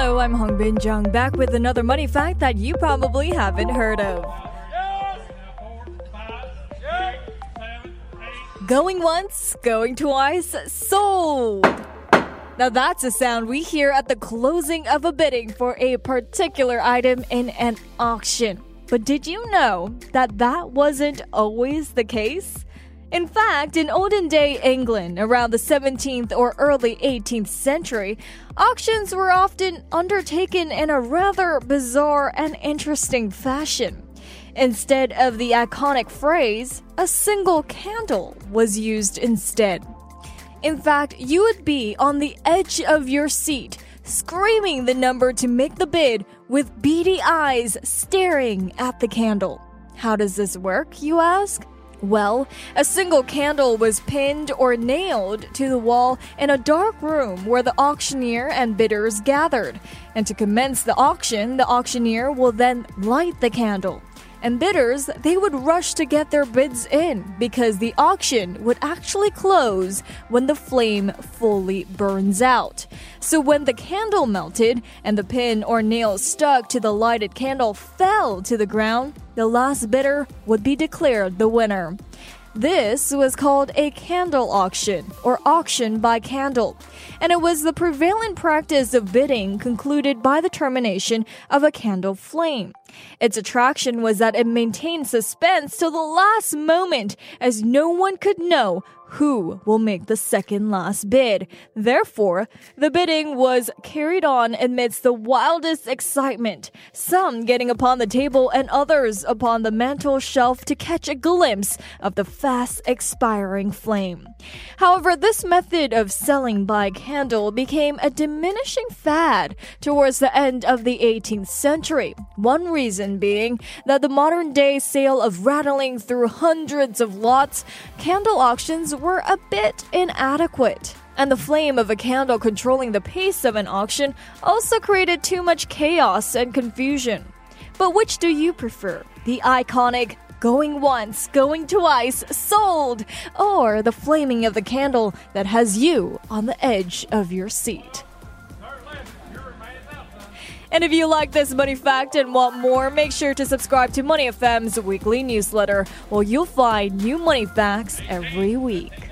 Hello, I'm Hong Bin Jung back with another money fact that you probably haven't heard of. Going once, going twice, sold! Now that's a sound we hear at the closing of a bidding for a particular item in an auction. But did you know that that wasn't always the case? In fact, in olden day England, around the 17th or early 18th century, auctions were often undertaken in a rather bizarre and interesting fashion. Instead of the iconic phrase, a single candle was used instead. In fact, you would be on the edge of your seat, screaming the number to make the bid with beady eyes staring at the candle. How does this work, you ask? Well, a single candle was pinned or nailed to the wall in a dark room where the auctioneer and bidders gathered. And to commence the auction, the auctioneer will then light the candle and bidders, they would rush to get their bids in because the auction would actually close when the flame fully burns out. So when the candle melted and the pin or nail stuck to the lighted candle fell to the ground, the last bidder would be declared the winner. This was called a candle auction, or auction by candle, and it was the prevalent practice of bidding concluded by the termination of a candle flame. Its attraction was that it maintained suspense till the last moment, as no one could know who will make the second last bid. Therefore, the bidding was carried on amidst the wildest excitement, some getting upon the table and others upon the mantel shelf to catch a glimpse of the fast expiring flame. However, this method of selling by candle became a diminishing fad towards the end of the 18th century. One reason being that the modern day sale of rattling through hundreds of lots, candle auctions were a bit inadequate. And the flame of a candle controlling the pace of an auction also created too much chaos and confusion. But which do you prefer? The iconic going once, going twice, sold, or the flaming of the candle that has you on the edge of your seat? And if you like this money fact and want more, make sure to subscribe to Money FM's weekly newsletter, where you'll find new money facts every week.